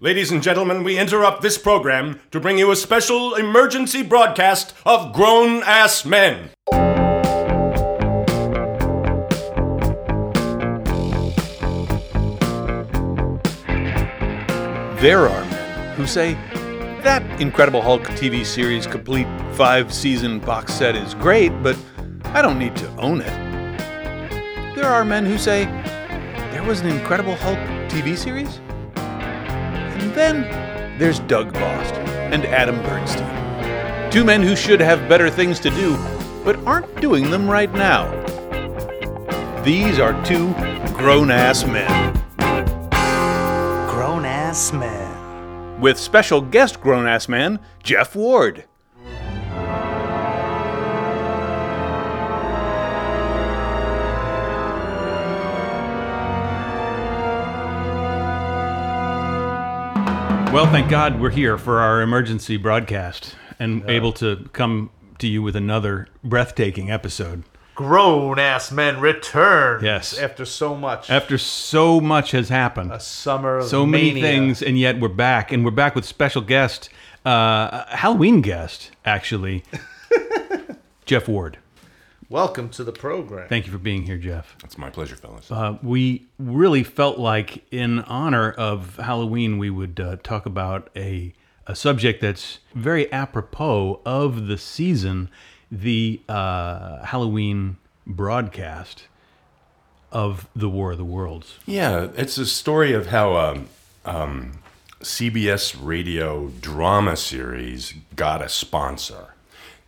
Ladies and gentlemen, we interrupt this program to bring you a special emergency broadcast of Grown Ass Men. There are men who say that Incredible Hulk TV series complete five season box set is great, but I don't need to own it. There are men who say there was an Incredible Hulk TV series? And then there's Doug Bost and Adam Bernstein. Two men who should have better things to do, but aren't doing them right now. These are two grown ass men. Grown ass man. with special guest grown ass man, Jeff Ward. Well, thank God we're here for our emergency broadcast and able to come to you with another breathtaking episode. grown ass men return. Yes. After so much. After so much has happened, a summer of so many mania. things, and yet we're back, and we're back with special guest, uh, Halloween guest, actually, Jeff Ward. Welcome to the program. Thank you for being here, Jeff. It's my pleasure, fellas. Uh, we really felt like, in honor of Halloween, we would uh, talk about a, a subject that's very apropos of the season the uh, Halloween broadcast of The War of the Worlds. yeah, it's a story of how um, um, CBS radio drama series got a sponsor.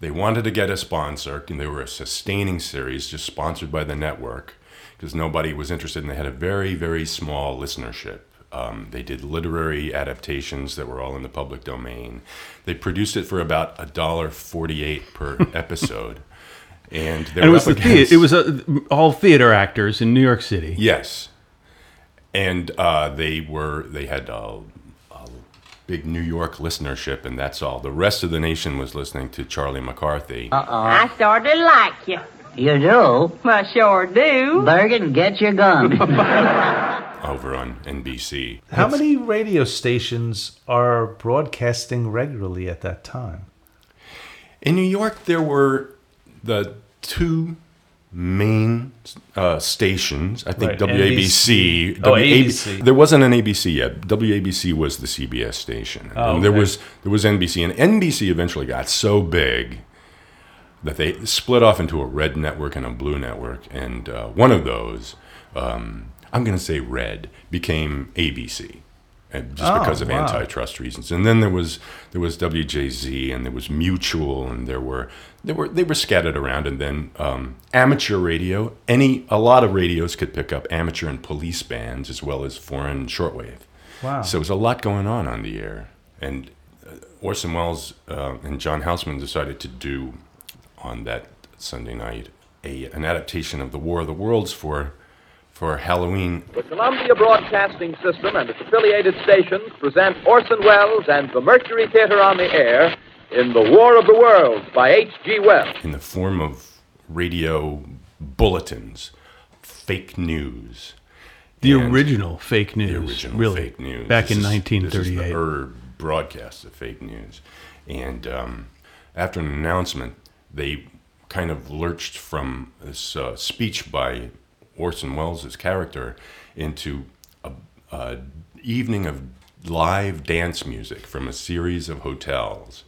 They wanted to get a sponsor, and they were a sustaining series just sponsored by the network because nobody was interested, and they had a very, very small listenership. Um, they did literary adaptations that were all in the public domain. They produced it for about a dollar forty-eight per episode, and, they And it was the theater, it was uh all theater actors in New York City. Yes, and uh, they were they had a, a big New York listenership, and that's all. The rest of the nation was listening to Charlie McCarthy. Uh oh. I sort of like you. You do? I sure do. Bergen, get your gun. over on NBC. How many radio stations are broadcasting regularly at that time? In New York, there were the two main uh, stations. I think Right, WABC. Oh, ABC. There wasn't an ABC yet. WABC was the CBS station. Oh, and there okay. was there was NBC, and NBC eventually got so big that they split off into a red network and a blue network, and uh, one of those, um, I'm going to say red, became ABC. And just Oh, because of wow. antitrust reasons, and then there was there was WJZ, and there was Mutual, and there were there were they were scattered around, and then um, amateur radio. Any a lot of radios could pick up amateur and police bands as well as foreign shortwave. Wow. So there's a lot going on on the air, and uh, Orson Welles uh, and John Houseman decided to do on that Sunday night a an adaptation of the War of the Worlds for for Halloween. The Columbia Broadcasting System and its affiliated stations present Orson Welles and the Mercury Theater on the Air in The War of the Worlds by H.G. Wells. in the form of radio bulletins, fake news. The And original fake The news, original really, fake news. back This in is- 1938. This is the Herb broadcast of fake news. And um, after an announcement, they kind of lurched from this uh, speech by Orson Welles' character into a, a evening of live dance music from a series of hotels.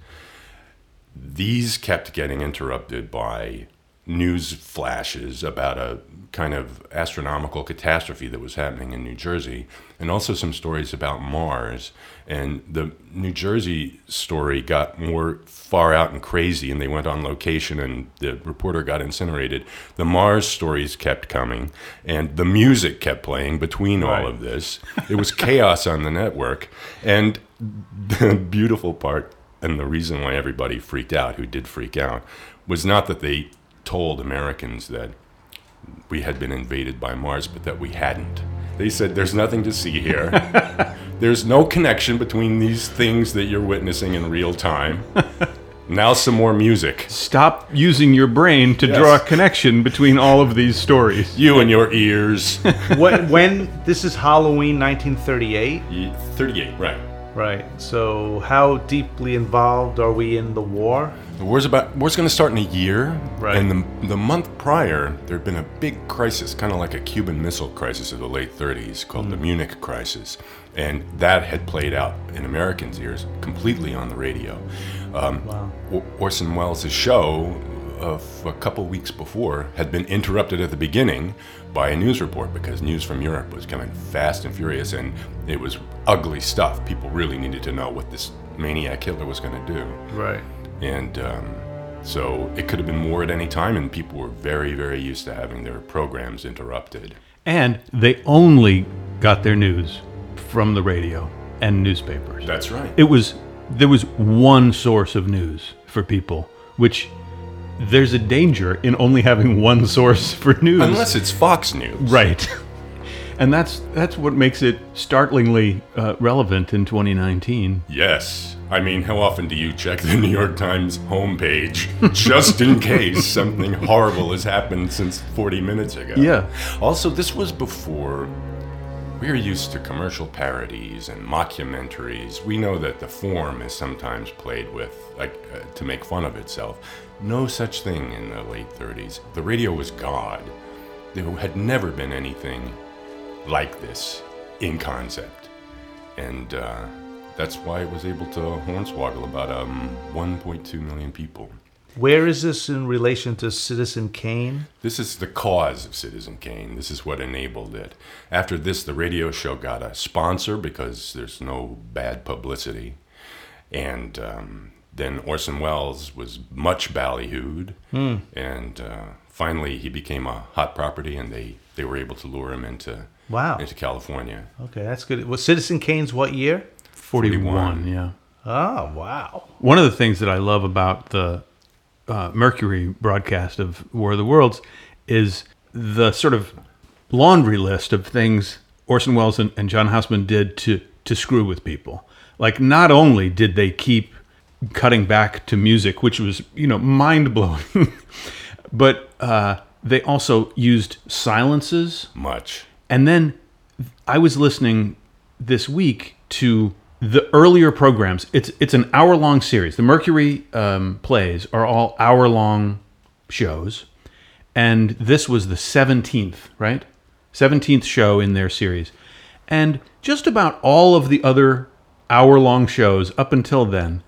These kept getting interrupted by news flashes about a kind of astronomical catastrophe that was happening in New Jersey, and also some stories about Mars. And the New Jersey story got more far out and crazy, and they went on location, and the reporter got incinerated. The Mars stories kept coming, and the music kept playing between all of this. It was chaos on the network, and the beautiful part and the reason why everybody freaked out, who did freak out, was not that they told Americans that we had been invaded by Mars, but that we hadn't. They said, There's nothing to see here. There's no connection between these things that you're witnessing in real time. Now some more music. Stop using your brain to Yes. draw a connection between all of these stories. You and your ears. when, when this is Halloween 1938, 38, right. Right? So how deeply involved are we in the war? The war's about war's going to start in a year, Right. And the, the month prior, there had been a big crisis, kind of like a Cuban Missile Crisis of the late 30s, called the Munich Crisis, and that had played out in Americans' ears completely on the radio. Um, Or- Orson Welles' show of a couple weeks before had been interrupted at the beginning by a news report because news from Europe was coming fast and furious, and it was ugly stuff. People really needed to know what this maniac Hitler was going to do. Right. And um, so it could have been more at any time, and people were very, very used to having their programs interrupted. And they only got their news from the radio and newspapers. That's right. It was there was one source of news for people, which there's a danger in only having one source for news. Unless it's Fox News. right. And that's that's what makes it startlingly uh, relevant in 2019. Yes. I mean, how often do you check the New York Times homepage just in case something horrible has happened since 40 minutes ago? Yeah. Also, this was before we are used to commercial parodies and mockumentaries. We know that the form is sometimes played with, like, uh, to make fun of itself. No such thing in the late 30s. The radio was God. There had never been anything like this in concept. And uh, that's why it was able to hornswoggle about um, 1.2 million people. Where is this in relation to Citizen Kane? This is the cause of Citizen Kane. This is what enabled it. After this, the radio show got a sponsor because there's no bad publicity. And um, then Orson Welles was much ballyhooed. And uh, finally, he became a hot property, and they, they were able to lure him into, Wow. into California. Okay, that's good. Was Citizen Kane's what year? 41, 41. yeah. Oh, wow. One of the things that I love about the uh, Mercury broadcast of War of the Worlds is the sort of laundry list of things Orson Welles and, and John Houseman did to to screw with people. Like, not only did they keep cutting back to music, which was you know mind blowing, but uh, they also used silences Much. and then I was listening this week to the earlier programs. It's it's an hour long series. The Mercury um, plays are all hour long shows, and this was the seventeenth, right? Seventeenth show in their series, and just about all of the other hour long shows up until then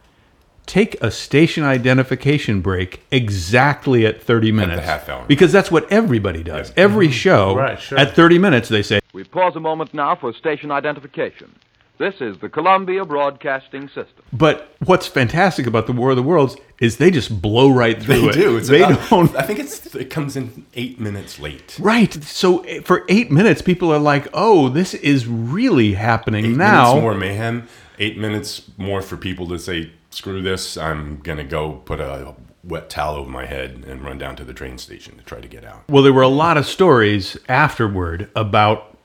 take a station identification break exactly at 30 minutes half hour. because that's what everybody does every show Right, sure. at 30 minutes they say We pause a moment now for station identification. This is the Columbia Broadcasting System. but what's fantastic about the war of the worlds is they just blow right through They it do. It's they about- don't I think it's it comes in eight minutes late. right so eh, for eight minutes people are like oh this is really happening Eight now minutes more mayhem. Eight minutes more for people to say, "Screw this! I'm gonna go put a wet towel over my head and run down to the train station to try to get out." well there were a lot of stories afterward about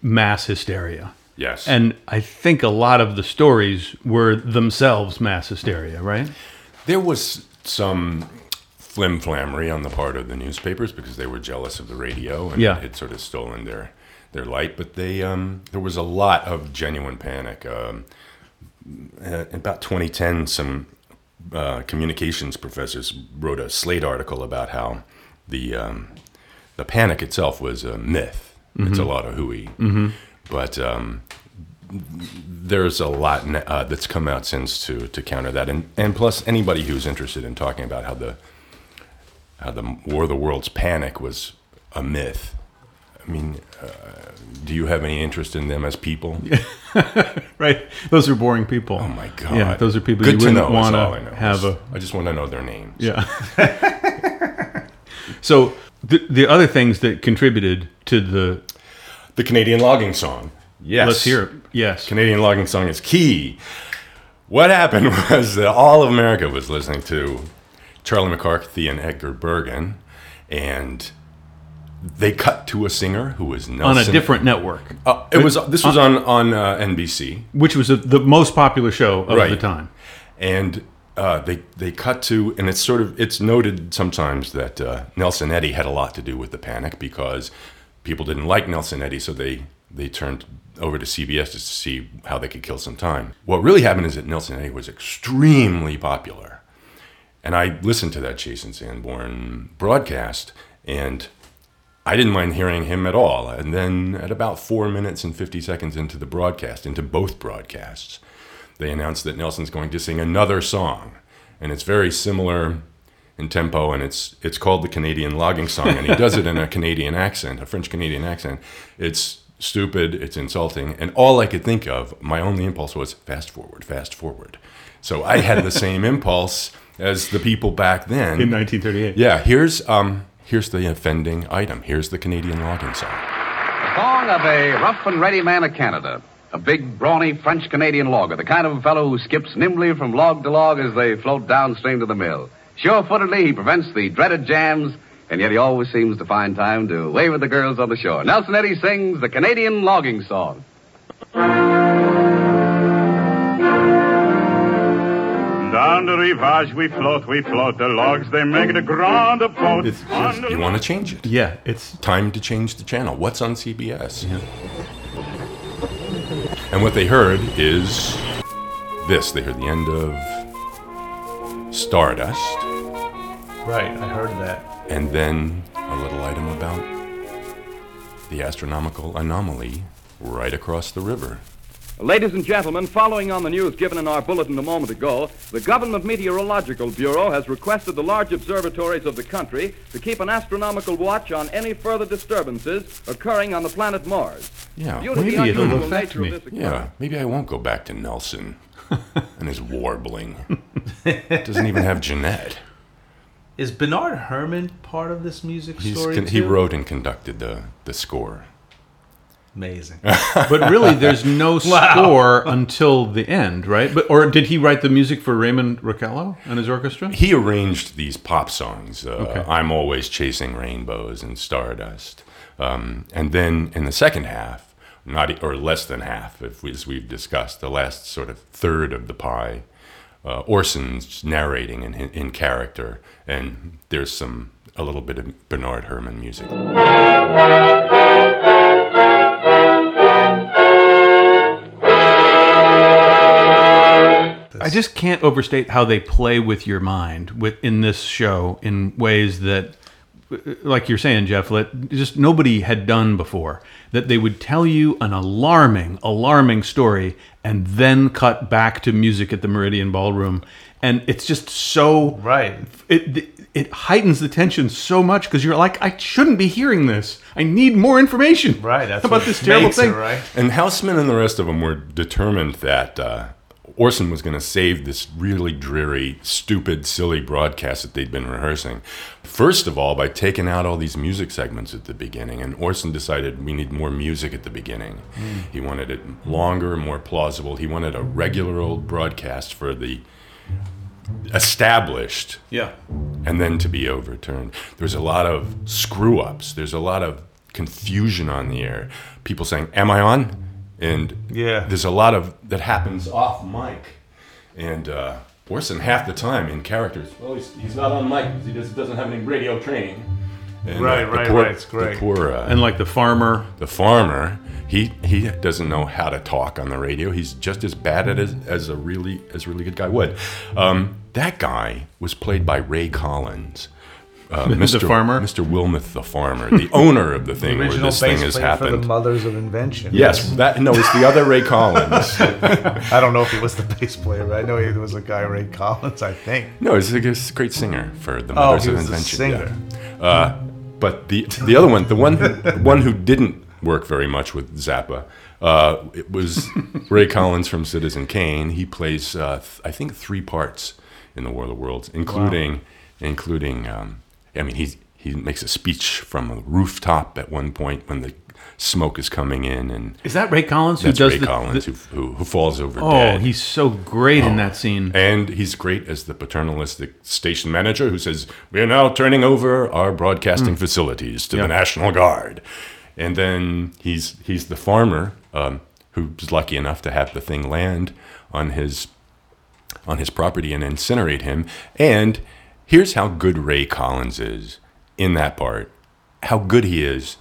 mass hysteria Yes, and i think a lot of the stories were themselves mass hysteria right there was some flim flammery on the part of the newspapers because they were jealous of the radio and Yeah. it had sort of stolen their their light. But they um, there was a lot of genuine panic. Um, uh, in about 2010, some uh, communications professors wrote a Slate article about how the um, the panic itself was a myth. It's a lot of hooey, but um, there's a lot uh, that's come out since to to counter that, and and plus anybody who's interested in talking about how the how the War of the Worlds panic was a myth. I mean, uh, do you have any interest in them as people? right those are boring people Oh my god! yeah those are people Good you wouldn't want is all I to know. have a I just want to know their names. Yeah. so the the other things that contributed to the The Canadian logging song. Yes. let's hear it. Yes. Canadian logging song is key. What happened was that all of America was listening to Charlie McCarthy and Edgar Bergen, and they cut to a singer who was Nelson. on a different network, Uh, it was. This was on on uh, NBC, which was the the most popular show of Right. the time. and uh, they they cut to, and it's sort of it's noted sometimes that uh, Nelson Eddy had a lot to do with the panic because people didn't like Nelson Eddy, so they they turned over to CBS just to see how they could kill some time. What really happened is that Nelson Eddy was extremely popular, and I listened to that Chase and Sanborn broadcast, and I didn't mind hearing him at all. And then at about four minutes and 50 seconds into the broadcast, into both broadcasts, they announced that Nelson's going to sing another song. And it's very similar in tempo, and it's, it's called the Canadian Logging Song. And he does it in a Canadian accent, a French Canadian accent. It's stupid, it's insulting. And all I could think of, my only impulse was fast forward, fast forward. So I had the same impulse as the people back then. In 1938. Yeah, here's um here's the offending item. Here's the Canadian logging song. The Song of a rough and ready man of Canada. A big, brawny French Canadian logger, the kind of a fellow who skips nimbly from log to log as they float downstream to the mill. Sure footedly, he prevents the dreaded jams, and yet he always seems to find time to wave at the girls on the shore. Nelson Eddy sings the Canadian logging song. Down the rivage we float, we float. The logs they make the ground a boat. It's just, you want to change it. Yeah, it's Time to change the channel. What's on CBS? And what they heard is this. They heard the end of Stardust, Right, I heard that. and then a little item about the astronomical anomaly right across the river. Ladies and gentlemen, following on the news given in our bulletin a moment ago, the Government Meteorological Bureau has requested the large observatories of the country to keep an astronomical watch on any further disturbances occurring on the planet Mars. Yeah, Due maybe it'll affect me. Yeah, maybe I won't go back to Nelson and his warbling. Doesn't even have Jeanette. Is Bernard Herrmann part of this music He's story? con- he too? wrote and conducted the, the score. Amazing. but really there's no score until the end, right? But or did he write the music for Ramon Raquello and his orchestra? He arranged these pop songs. Uh, Okay. I'm always chasing rainbows and stardust. Um, and then in the second half, not e- or less than half, if we, as we've discussed, the last sort of third of the pie, uh, Orson's narrating in, in character, and there's some a little bit of Bernard Herrmann music. I just can't overstate how they play with your mind with in this show in ways that like you're saying Jeff that just nobody had done before that they would tell you an alarming alarming story and then cut back to music at the Meridian Ballroom and it's just so Right. it it heightens the tension so much because you're like I shouldn't be hearing this I need more information Right, that's about what this terrible makes it, thing right? And Houseman and the rest of them were determined that uh, Orson was going to save this really dreary, stupid, silly broadcast that they'd been rehearsing. First of all, by taking out all these music segments at the beginning, and Orson decided we need more music at the beginning. Hmm. He wanted it longer, more plausible. He wanted a regular old broadcast for the established yeah and then to be overturned. There's a lot of screw ups. There's a lot of confusion on the air. People saying, "Am I on?" And Yeah. there's a lot of that happens off mic. And uh, than half the time in characters, well, he's, he's not on mic because he just doesn't have any radio training. And, uh, Right, the right, poor- right, it's great. Poor uh, and like the farmer the farmer, he he doesn't know how to talk on the radio. He's just as bad at it as, as a really as a really good guy would. Um, that guy was played by Ray Collins. Uh, The Mr. farmer? Mr. Wilmuth, the farmer, the owner of the thing where this thing bass has player for the happened. Mothers of Invention. Yes, that no, it's the other Ray Collins. I don't know if he was the bass player, but I know he was a guy, Ray Collins, I think. No, he's a, a great singer for the Oh, Mothers he of was the Invention. singer. yeah. Uh, but the the other one, the one who, one who didn't work very much with Zappa, uh, it was Ray Collins from Citizen Kane. He plays, uh, th- I think, three parts in the War of the Worlds, including including. Um, I mean, he's he makes a speech from a rooftop at one point when the smoke is coming in, and is that Ray Collins who that's does Ray the, Collins the- who, who who falls over Oh, dead. he's so great in that scene. And he's great as the paternalistic station manager who says, We are now turning over our broadcasting facilities to Yeah. the National Guard. And then he's he's the farmer um, who's lucky enough to have the thing land on his on his property and incinerate him. And here's how good Ray Collins is in that part. How good he is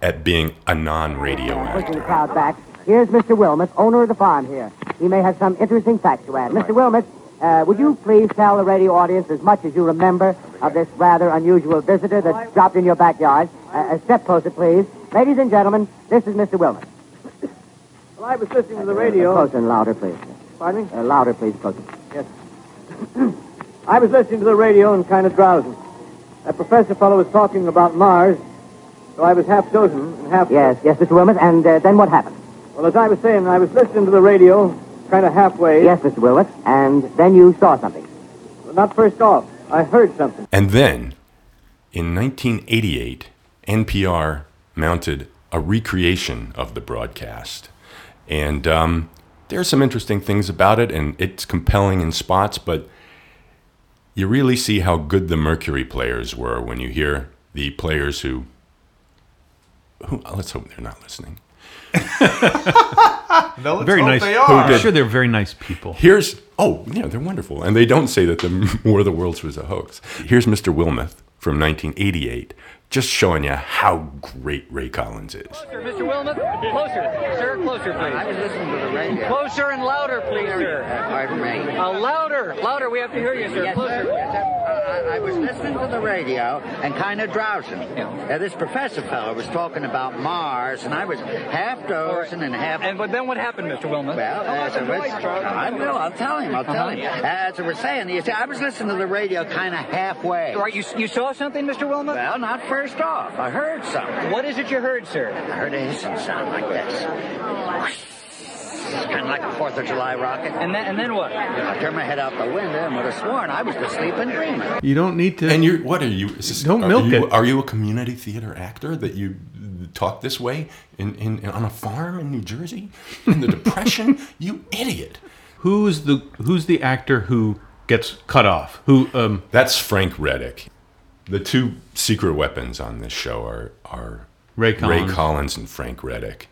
at being a non-radio Pushing the actor. crowd back. Here's Mr. Wilmuth, owner of the farm here. He may have some interesting facts to add. Mr. Wilmuth, uh, would you please tell the radio audience as much as you remember of this rather unusual visitor that dropped in your backyard? Uh, a step closer, please. Ladies and gentlemen, this is Mr. Wilmuth. Well, I was listening to the radio. Closer and louder, please. Pardon me? Uh, louder, please, closer. Yes. I was listening to the radio and kind of drowsing. That professor fellow was talking about Mars, so I was half dozing and half. Yes, yes, Mr. Wilmuth, and uh, then what happened? Well, as I was saying, I was listening to the radio, kind of halfway. Yes, Mr. Wilmuth, and then you saw something. Not first off. I heard something. And then, in 1988, NPR mounted a recreation of the broadcast. And um, there are some interesting things about it, and it's compelling in spots, but you really see how good the Mercury players were when you hear the players who. who uh, let's hope they're not listening. No, let's Very hope nice. They I'm sure they're very nice people. Here's oh yeah, they're wonderful, and they don't say that the War of the Worlds was a hoax. Here's Mr. Wilmuth from 1988, just showing you how great Ray Collins is. Mr. Wilmuth, closer. Sir, closer, please. I was listening to the radio. Closer and louder, please, sir. Pardon me. Uh, louder. Louder. We have to hear you, sir. Yes, closer. sir. Yes, sir. Uh, I, I was listening to the radio and kind of drowsing. Now, uh, this professor fellow was talking about Mars, and I was half dozing and half. And but then what happened, Mr. Wilmuth? Well, as I was, I will. I'll tell him. I'll uh-huh. tell him. As I was saying, you see, I was listening to the radio kind of halfway. All right, you, you saw something, Mr. Wilmuth? Well, not first off. I heard something. What is it you heard, sir? I heard a hissing sound like this. Kind of like a Fourth of July rocket. And then, and then what? I turned my head out the window and would have sworn I was asleep and dreaming. You don't need to. And you're what are you? Is this, Don't are milk you, it. Are you a community theater actor that you talk this way in, in, on a farm in New Jersey in the Depression? you idiot! Who's the Who's the actor who gets cut off? Who? Um, That's Frank Readick. The two secret weapons on this show are are Ray Collins. Collins and Frank Readick.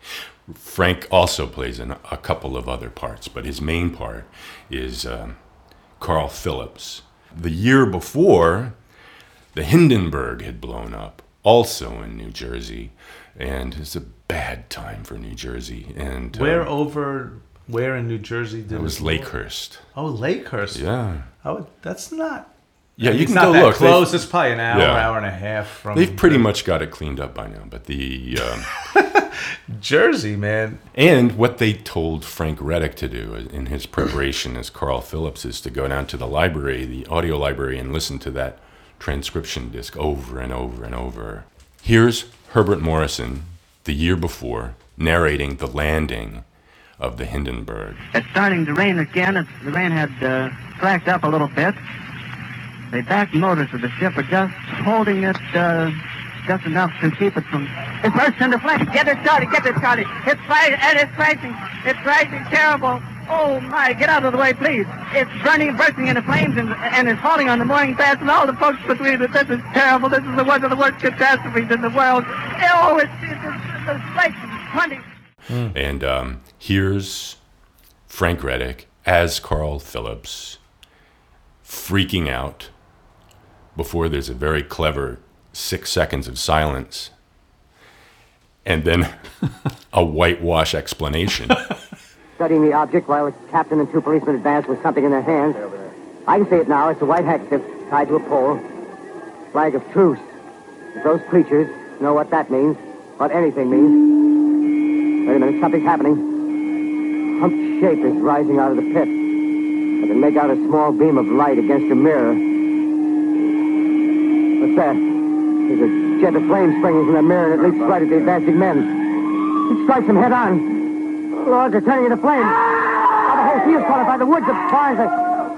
Frank also plays in a couple of other parts, but his main part is um, Carl Phillips. The year before, the Hindenburg had blown up, also in New Jersey, and it's a bad time for New Jersey. And Where um, over? Where in New Jersey did it was? Lakehurst. Oh, Lakehurst. Yeah. Oh, that's not. Yeah, you it's can not go that look. They've- Close. It's probably an hour, Yeah. hour and a half from. They've pretty much got it cleaned up by now, but the um, Jersey, man. and what they told Frank Readick to do in his preparation as Carl Phillips is to go down to the library, the audio library, and listen to that transcription disc over and over and over. Here's Herbert Morrison the year before narrating the landing of the Hindenburg. It's starting to rain again. It's, the rain had uh, slacked up a little bit. The back motors of the ship are just holding it uh, just enough to keep it from. It bursts into flames. Get it started. Get it started. It's rising and it's rising. It's rising terrible. Oh my! Get out of the way, please. It's burning, bursting into flames, and, and it's falling on the mooring mast and all the folks between it. This is terrible. This is the one of the worst catastrophes in the world. Oh, it's, it's, it's the flakes, twenty. And um, here's Frank Readick as Carl Phillips freaking out before there's a very clever six seconds of silence and then a whitewash explanation. Studying the object while the captain and two policemen advanced with something in their hands. I can see it now. It's a white handkerchief tied to a pole. Flag of truce. If those creatures know what that means, what anything means. Wait a minute, something's happening. Humped shape is rising out of the pit. I can make out a small beam of light against a mirror. What's that? There's a jet of flame springing from the mirror and it leaps right at the advancing men. It strikes them head on. Lord, they're turning into flames. Oh, the whole field's caught up by the woods, the barns, the,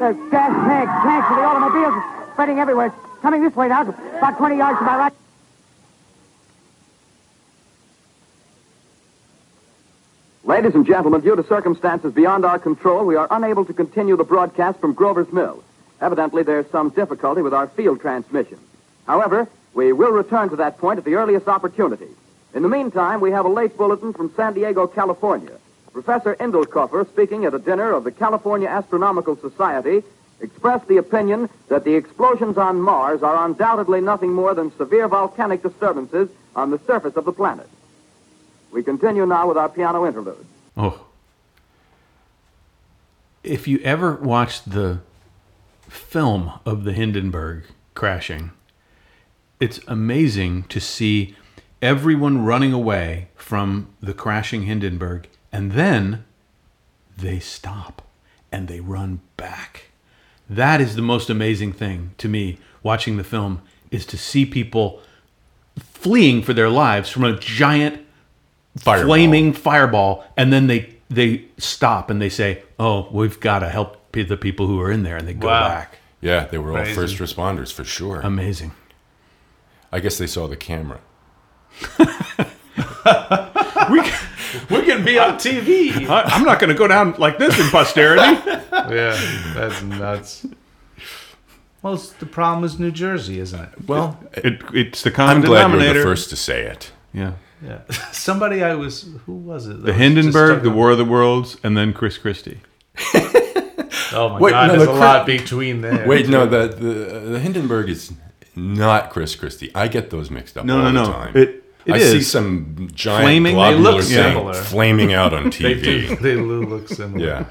the gas tanks, tanks of the automobiles are spreading everywhere. It's coming this way now, about 20 yards to my right. Ladies and gentlemen, due to circumstances beyond our control, we are unable to continue the broadcast from Grover's Mill. Evidently, there's some difficulty with our field transmission. However, we will return to that point at the earliest opportunity. In the meantime, we have a late bulletin from San Diego, California, Professor Indelkoffer, speaking at a dinner of the California Astronomical Society, expressed the opinion that the explosions on Mars are undoubtedly nothing more than severe volcanic disturbances on the surface of the planet. We continue now with our piano interlude. Oh. If you ever watched the film of the Hindenburg crashing, it's amazing to see everyone running away from the crashing Hindenburg and then they stop and they run back. That is the most amazing thing to me watching the film is to see people fleeing for their lives from a giant Fireball. flaming fireball and then they they stop and they say, "Oh, we've got to help the people who are in there," and they go Wow. back. Yeah, they were all first responders for sure. Amazing. I guess they saw the camera. we can, we can be on TV. I, I'm not going to go down like this in posterity. yeah, that's nuts. Well, it's, the problem is New Jersey, isn't it? Well, it, it's the common I'm glad you're denominator. the first to say it. Yeah. Yeah. Somebody I was who was it? The was Hindenburg, the War of the Worlds, and then Chris Christie. Oh my Wait, god, no, there's the a Chris- lot between there. Wait, no, too. the, the uh, the Hindenburg is not Chris Christie. I get those mixed up No, all no, the no. time. It- it I see some giant Flaming, they look thing similar. flaming out on They TV. do- they do look similar. Yeah.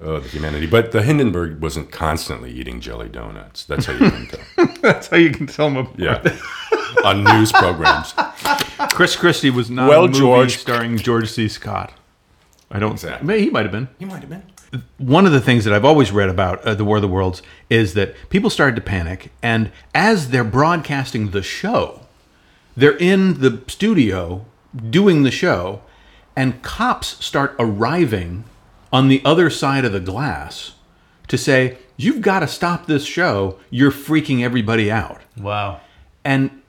Oh, the humanity. But the Hindenburg wasn't constantly eating jelly donuts. That's how you can tell. That's how you can tell them apart. Yeah. on news programs. Chris Christie was not Well, a movie George. starring George C. Scott. I don't. Exactly. He might have been. He might have been. One of the things that I've always read about uh, the War of the Worlds is that people started to panic, and as they're broadcasting the show, they're in the studio doing the show, and cops start arriving on the other side of the glass to say, You've got to stop this show. You're freaking everybody out. Wow. And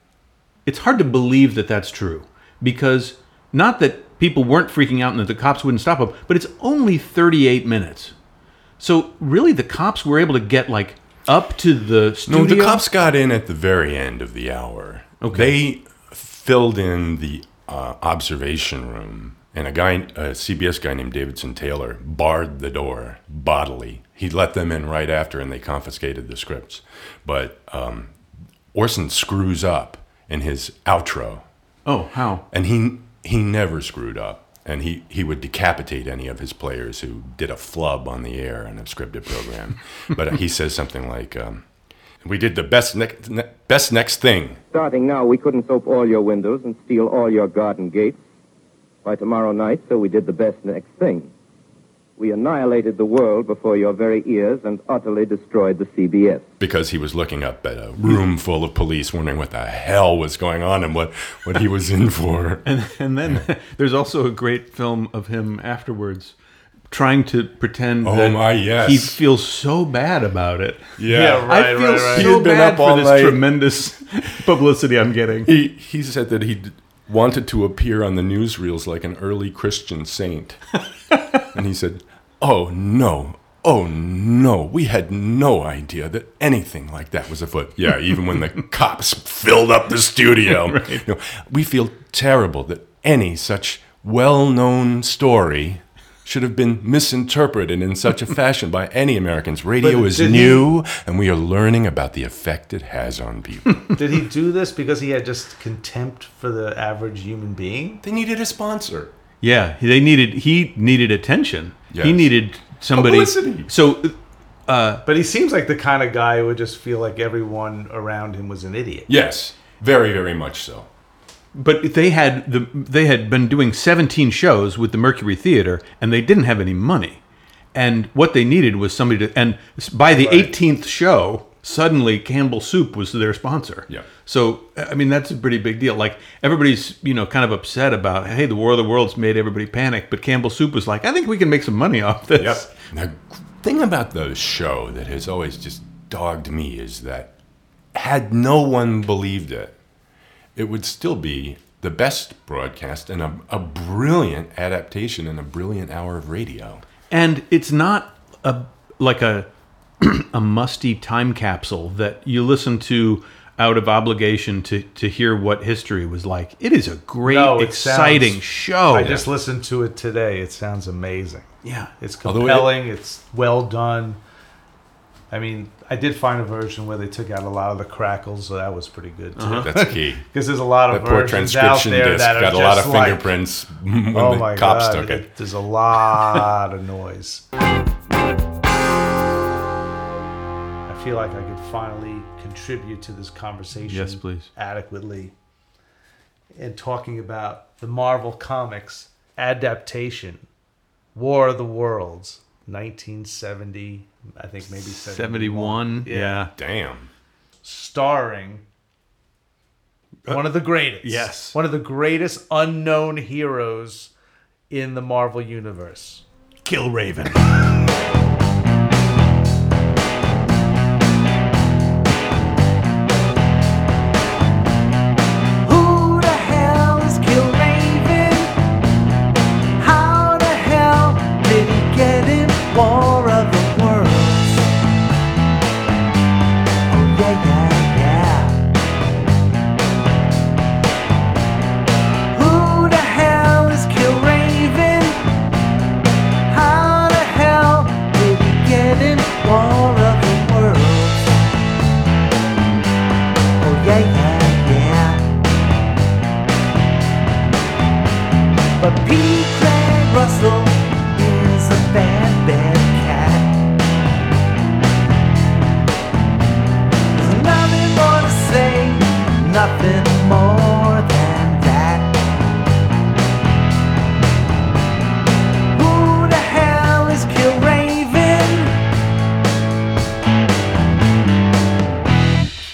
it's hard to believe that that's true because not that people weren't freaking out and that the cops wouldn't stop them, but it's only 38 minutes. So really, the cops were able to get like up to the studio. No, the cops got in at the very end of the hour. Okay. They filled in the uh, observation room, and a guy, a CBS guy named Davidson Taylor, barred the door bodily. He let them in right after, and they confiscated the scripts. But um, Orson screws up in his outro, Oh, how? and he he never screwed up. And he, he would decapitate any of his players who did a flub on the air in a scripted program. but he says something like, um, "We did the best next ne- best next thing." Starting now, we couldn't soap all your windows and steal all your garden gates. By tomorrow night, so we did the best next thing. We annihilated the world before your very ears and utterly destroyed the CBS. because he was looking up at a room full of police, wondering what the hell was going on and what, what he was in for. And, and then there's also a great film of him afterwards trying to pretend Oh that my, yes. he feels so bad about it. Yeah. Yeah, I right, feel right, right. so He had been bad up all for this night. tremendous publicity I'm getting. He, he said that he wanted to appear on the newsreels like an early Christian saint. and he said, Oh, no. Oh, no. We had no idea that anything like that was afoot. Yeah, even when the cops filled up the studio. Right. You know, we feel terrible that any such well known story should have been misinterpreted in such a fashion by any Americans. Radio is new, and we are learning about the effect it has on people. Did he do this because he had just contempt for the average human being? They needed a sponsor. Yeah, they needed he needed attention. He needed somebody. Publicity. So, uh, But he seems like the kind of guy who would just feel like everyone around him was an idiot. Yes, very, very much so. but they had the they had been doing 17 shows with the Mercury Theater, and they didn't have any money. And what they needed was somebody to. And by the 18th show, suddenly Campbell Soup was their sponsor. Yeah. So I mean that's a pretty big deal. Like everybody's you know kind of upset about hey the War of the Worlds made everybody panic, but Campbell Soup was like I think we can make some money off this. Yep. The thing about the show that has always just dogged me is that had no one believed it, it would still be the best broadcast and a, a brilliant adaptation and a brilliant hour of radio. and it's not a like a a musty time capsule that you listen to out of obligation to to hear what history was like. It is a great, No, exciting sounds- show. I just listened to it today. It sounds amazing. Yeah. It's Although it- compelling. it's well done. I mean, I did find a version where they took out a lot of the crackles, so that was pretty good too. Uh-huh. That's key. Because there's a lot of That poor versions out transcription there disc that got a lot just of like- fingerprints when oh the my cops God, took it. There's a lot of noise. I feel like I could finally contribute to this conversation. Yes, please. Adequately. In talking about the Marvel Comics adaptation, War of the Worlds, 1970, I think maybe 71. 71, yeah. Damn. Starring uh, one of the greatest. Yes. One of the greatest unknown heroes in the Marvel Universe. Killraven. Bad, bad cat. There's nothing more to say, nothing more than that. Who the hell is Killraven?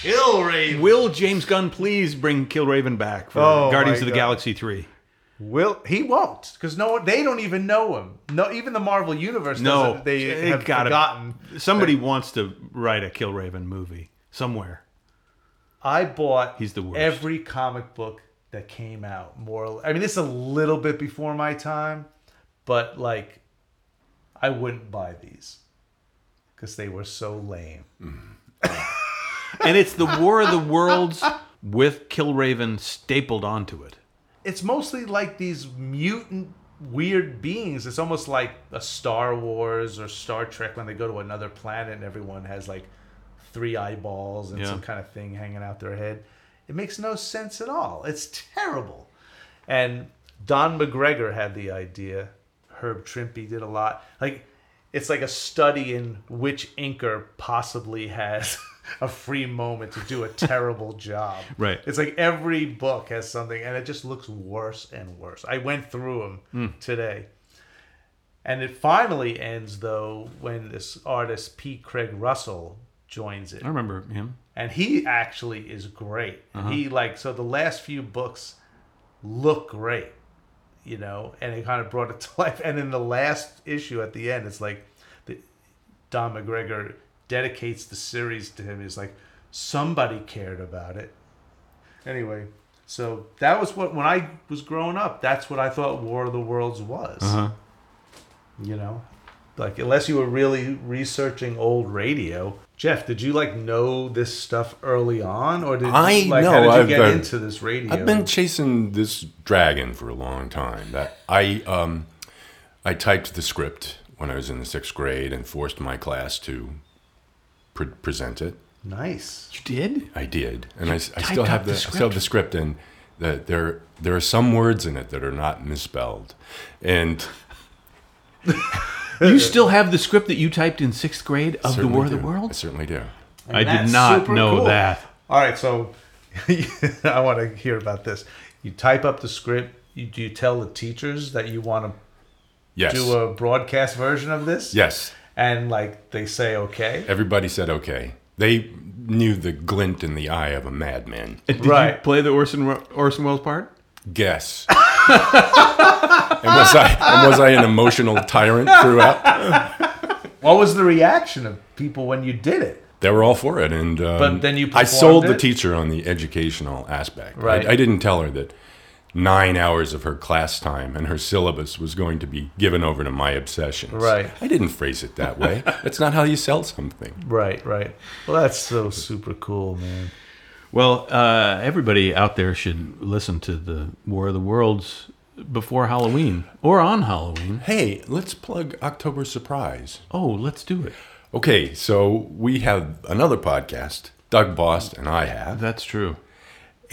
Killraven. Will James Gunn please bring Killraven back for Oh, Guardians my of the God. Galaxy 3? Will he won't because no they don't even know him. No, even the Marvel universe. No, doesn't. they have gotta- forgotten. Somebody wants to write a Killraven movie somewhere. I bought He's the worst. every comic book that came out. More, I mean, this is a little bit before my time, but like, I wouldn't buy these because they were so lame. and it's the War of the Worlds with Killraven stapled onto it. It's mostly like these mutant weird beings. It's almost like a Star Wars or Star Trek when they go to another planet and everyone has like three eyeballs and Yeah. some kind of thing hanging out their head. It makes no sense at all. It's terrible. And Don McGregor had the idea. Herb Trimpe did a lot. Like it's like a study in which inker possibly has a free moment to do a terrible job. Right. It's like every book has something, and it just looks worse and worse. I went through them Hmm. today. And it finally ends, though, when this artist, P. Craig Russell, joins it. I remember him. And he actually is great. Uh-huh. he, like, so the last few books look great, you know, and it kind of brought it to life. And in the last issue at the end, it's like the, Don McGregor dedicates the series to him. He's like, somebody cared about it. Anyway, so that was what, when I was growing up, that's what I thought War of the Worlds was. Uh-huh. You know, like, unless you were really researching old radio. Jeff, did you like know this stuff early on, or did I like know. how did you I've get uh, into this radio? I've been chasing this dragon for a long time. That I um, I typed the script when I was in the sixth grade and forced my class to pre- present it. nice. You did? I did, and I, s- I typed still have the the, I still have the script, and the, there there are some words in it that are not misspelled, and You still have the script that you typed in sixth grade of the Certainly War of the do. I certainly do. I did not know cool. that. All right, so I want to hear about this. You type up the script. You, do you tell the teachers that you want to Yes. do a broadcast version of this? Yes. And like they say, okay. Everybody said okay. They knew the glint in the eye of a madman. And Did you Right. play the Orson Orson Welles part? Guess. and was I and was I an emotional tyrant throughout? What was the reaction of people when you did it? They were all for it, and um, But then you I sold performed the it? teacher on the educational aspect. Right. I, I didn't tell her that nine hours of her class time and her syllabus was going to be given over to my obsessions. Right. I didn't phrase it that way. That's not how you sell something. Right, right. Well, that's so super cool, man. Well, uh, everybody out there should listen to the War of the Worlds before Halloween or on Halloween. Hey, let's plug October Surprise. Oh, let's do it. Okay, so we have another podcast. Doug Bost and I have. That's true.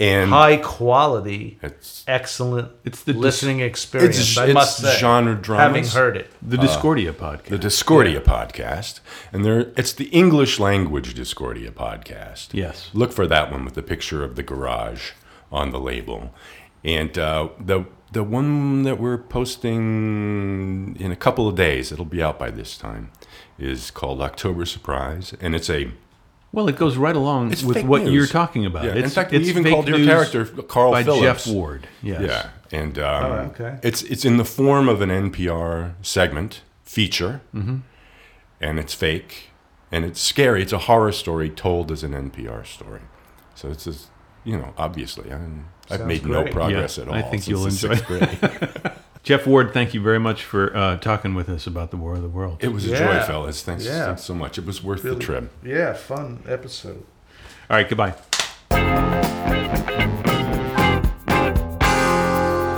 And High quality, it's excellent it's the listening experience. It's, I it's must say, genre dramas. having heard it. The Discordia podcast. The Discordia podcast, and there it's the English language Discordia podcast. Yes. look for that one with the picture of the garage on the label, and uh, the the one that we're posting in a couple of days. It'll be out by this time. Is called October Surprise, and it's a Well, it goes right along It's with what news. you're talking about. Yeah. It's, In fact, we it's even fake called your character Carl by Phillips. Jeff Ward. Yes. Yeah, and um, Oh, okay. it's it's in the form of an NPR segment feature, Mhm. and it's fake, and it's scary. It's a horror story told as an NPR story. So it's just, you know, obviously, I'm, I've Sounds made no progress Yeah, at all. I think since you'll the enjoy sixth grade. Jeff Ward, thank you very much for uh, talking with us about the War of the Worlds. It was a Yeah. joy, fellas. Thanks, Yeah. thanks so much. It was worth the trip. Yeah, fun episode. All right, goodbye.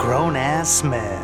Grown ass man.